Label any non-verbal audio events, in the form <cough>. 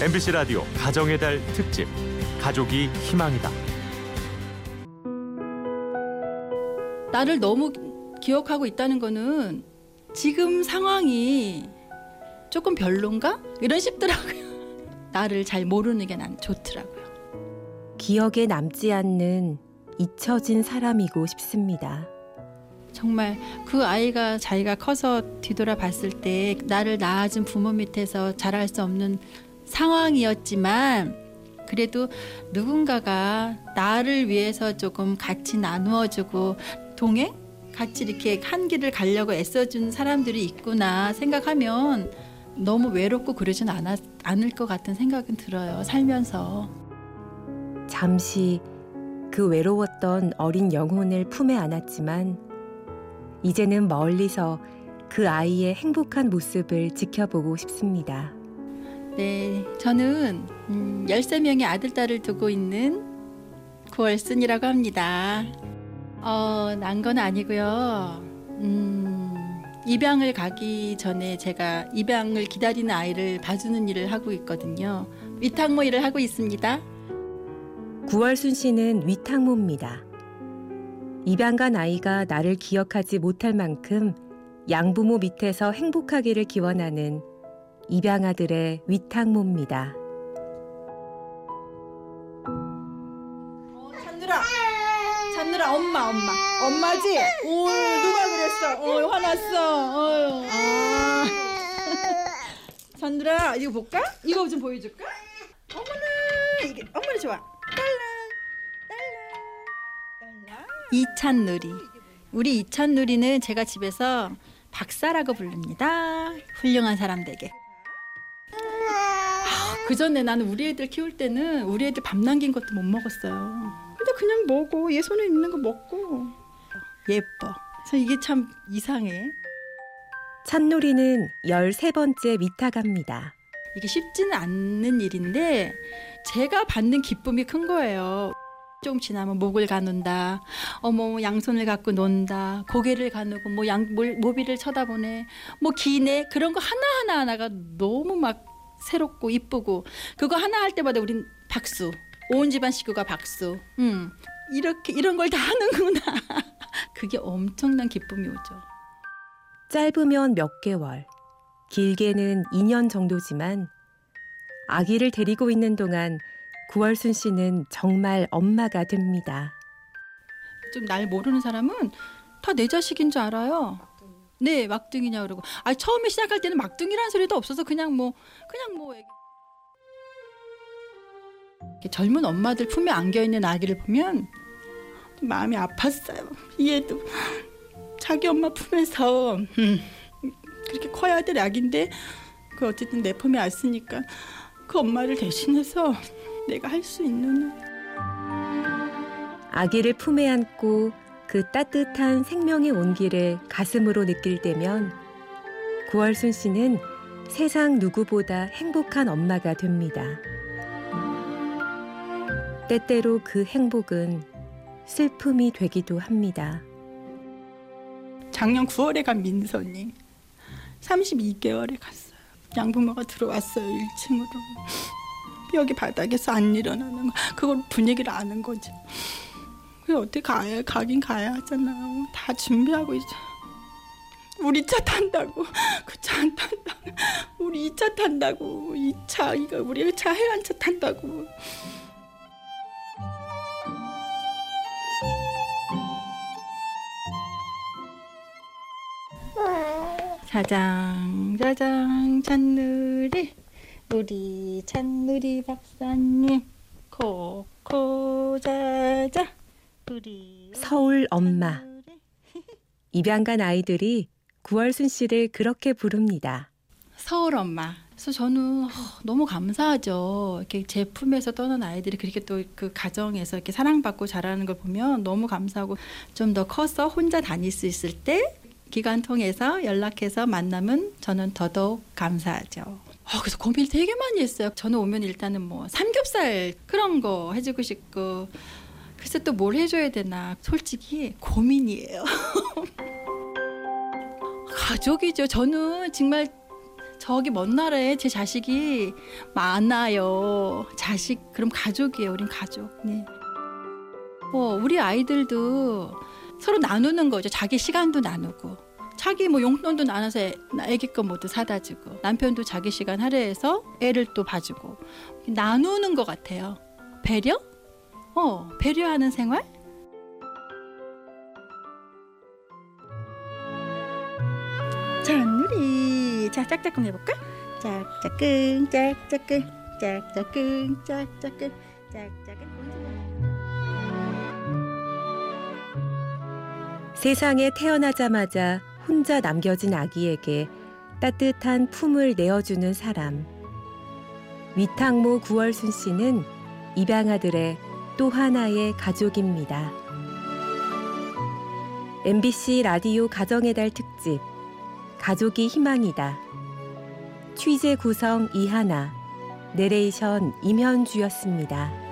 MBC 라디오 가정의 달 특집 가족이 희망이다. 나를 너무 기억하고 있다는 거는 지금 상황이 조금 별론가? 이런 싶더라고요. <laughs> 나를 잘 모르는 게 난 좋더라고요. 기억에 남지 않는 잊혀진 사람이고 싶습니다. 정말 그 아이가 자기가 커서 뒤돌아 봤을 때 나를 낳아준 부모 밑에서 자랄 수 없는 상황이었지만 그래도 누군가가 나를 위해서 조금 같이 나누어주고 동행? 같이 이렇게 한 길을 가려고 애써준 사람들이 있구나 생각하면 너무 외롭고 그러진 않았, 않을 것 같은 생각은 들어요. 살면서. 잠시 그 외로웠던 어린 영혼을 품에 안았지만 이제는 멀리서 그 아이의 행복한 모습을 지켜보고 싶습니다. 네, 저는 음, 13명의 아들, 딸을 두고 있는 구월순이라고 합니다. 어, 난 건 아니고요. 음, 입양을 가기 전에 제가 입양을 기다리는 아이를 봐주는 일을 하고 있거든요. 위탁모 일을 하고 있습니다. 구월순 씨는 위탁모입니다. 입양 간 아이가 나를 기억하지 못할 만큼 양부모 밑에서 행복하기를 기원하는 입양아들의 위탁모입니다. 찬누라, 찬누라 엄마, 엄마, 엄마지? 오, 누가 그랬어? 어, 화났어. 어휴. 아. <laughs> 찬누라, 이거 볼까? 이거 좀 보여줄까? 어머나, 이게 어머나 좋아. 딸랑, 딸랑, 딸랑. 이찬누리. 우리 이찬누리는 제가 집에서 박사라고 부릅니다. 훌륭한 사람 되게. 그 전에 나는 우리 애들 키울 때는 우리 애들 밥 남긴 것도 못 먹었어요. 근데 그냥 먹어. 얘 손에 있는 거 먹고. 예뻐. 그래서 이게 참 이상해. 찬놀이는 13번째 위탁합니다. 이게 쉽지는 않는 일인데 제가 받는 기쁨이 큰 거예요. 좀 지나면 목을 가눈다. 어머 양손을 갖고 논다. 고개를 가누고 뭐 양 모비를 쳐다보네. 뭐 기네. 그런 거 하나 하나 하나가 너무 막 새롭고 이쁘고 그거 하나 할 때마다 우린 박수. 온 집안 식구가 박수. 음. 이렇게 이런 걸 다 하는구나. <laughs> 그게 엄청난 기쁨이 오죠. 짧으면 몇 개월, 길게는 2년 정도지만 아기를 데리고 있는 동안 구월순 씨는 정말 엄마가 됩니다. 좀 날 모르는 사람은 다 내 자식인 줄 알아요. 네, 막둥이냐 그러고. 아, 처음에 시작할 때는 막둥이라는 소리도 없어서 그냥 뭐 그냥 뭐 애기. 젊은 엄마들 품에 안겨 있는 아기를 보면 마음이 아팠어요. 얘도 자기 엄마 품에서 음, 그렇게 커야 될 아기인데 그 어쨌든 내 품에 왔으니까 그 엄마를 대신해서 내가 할 수 있는 아기를 품에 안고 그 따뜻한 생명의 온기를 가슴으로 느낄 때면 구월순 씨는 세상 누구보다 행복한 엄마가 됩니다. 때때로 그 행복은 슬픔이 되기도 합니다. 작년 9월에 간 민선이 32개월에 갔어요. 양부모가 들어왔어요 1층으로. 여기 바닥에서 안 일어나는 거 그걸 분위기를 아는 거죠. 그 어떻게 가야 가긴 가야 하잖아요. 다 준비하고 있어. 우리 차 탄다고 <laughs> 그 차 안 탄다. 우리 2차 탄다고 2차 이거 우리 차 해안 차 탄다고. 자장 자장 찬누리 우리 찬누리 박사님 코코 자자 서울 엄마 <laughs> 입양 간 아이들이 구월순 씨를 그렇게 부릅니다. 서울 엄마. 그래서 저는 너무 감사하죠. 이렇게 제 품에서 떠난 아이들이 그렇게 또 그 가정에서 이렇게 사랑받고 자라는 걸 보면 너무 감사하고 좀 더 커서 혼자 다닐 수 있을 때 기관 통해서 연락해서 만나면 저는 더더욱 감사하죠. 어, 그래서 고민을 되게 많이 했어요. 저는 오면 일단은 뭐 삼겹살 그런 거 해주고 싶고 글쎄 또뭘 해줘야 되나 솔직히 고민이에요. <laughs> 가족이죠. 저는 정말 저기 먼 나라에 제 자식이 많아요. 자식 그럼 가족이에요. 우린 가족. 네. 어, 우리 아이들도 서로 나누는 거죠. 자기 시간도 나누고. 자기 뭐 용돈도 나눠서 애, 애기 거 모두 사다 주고 남편도 자기 시간 할애해서 애를 또 봐주고 나누는 것 같아요. 배려? 어, 배려하는 생활? 자, 누리. 자, 짝짝꿍 해볼까? 짝짝꿍, 짝짝꿍, 짝짝꿍, 짝짝꿍, 짝짝꿍. 세상에 태어나자마자 혼자 남겨진 아기에게 따뜻한 품을 내어주는 사람. 위탁모 구월순 씨는 입양아들의 또 하나의 가족입니다. MBC 라디오 가정의 달 특집 가족이 희망이다. 취재 구성 이하나, 내레이션 임현주였습니다.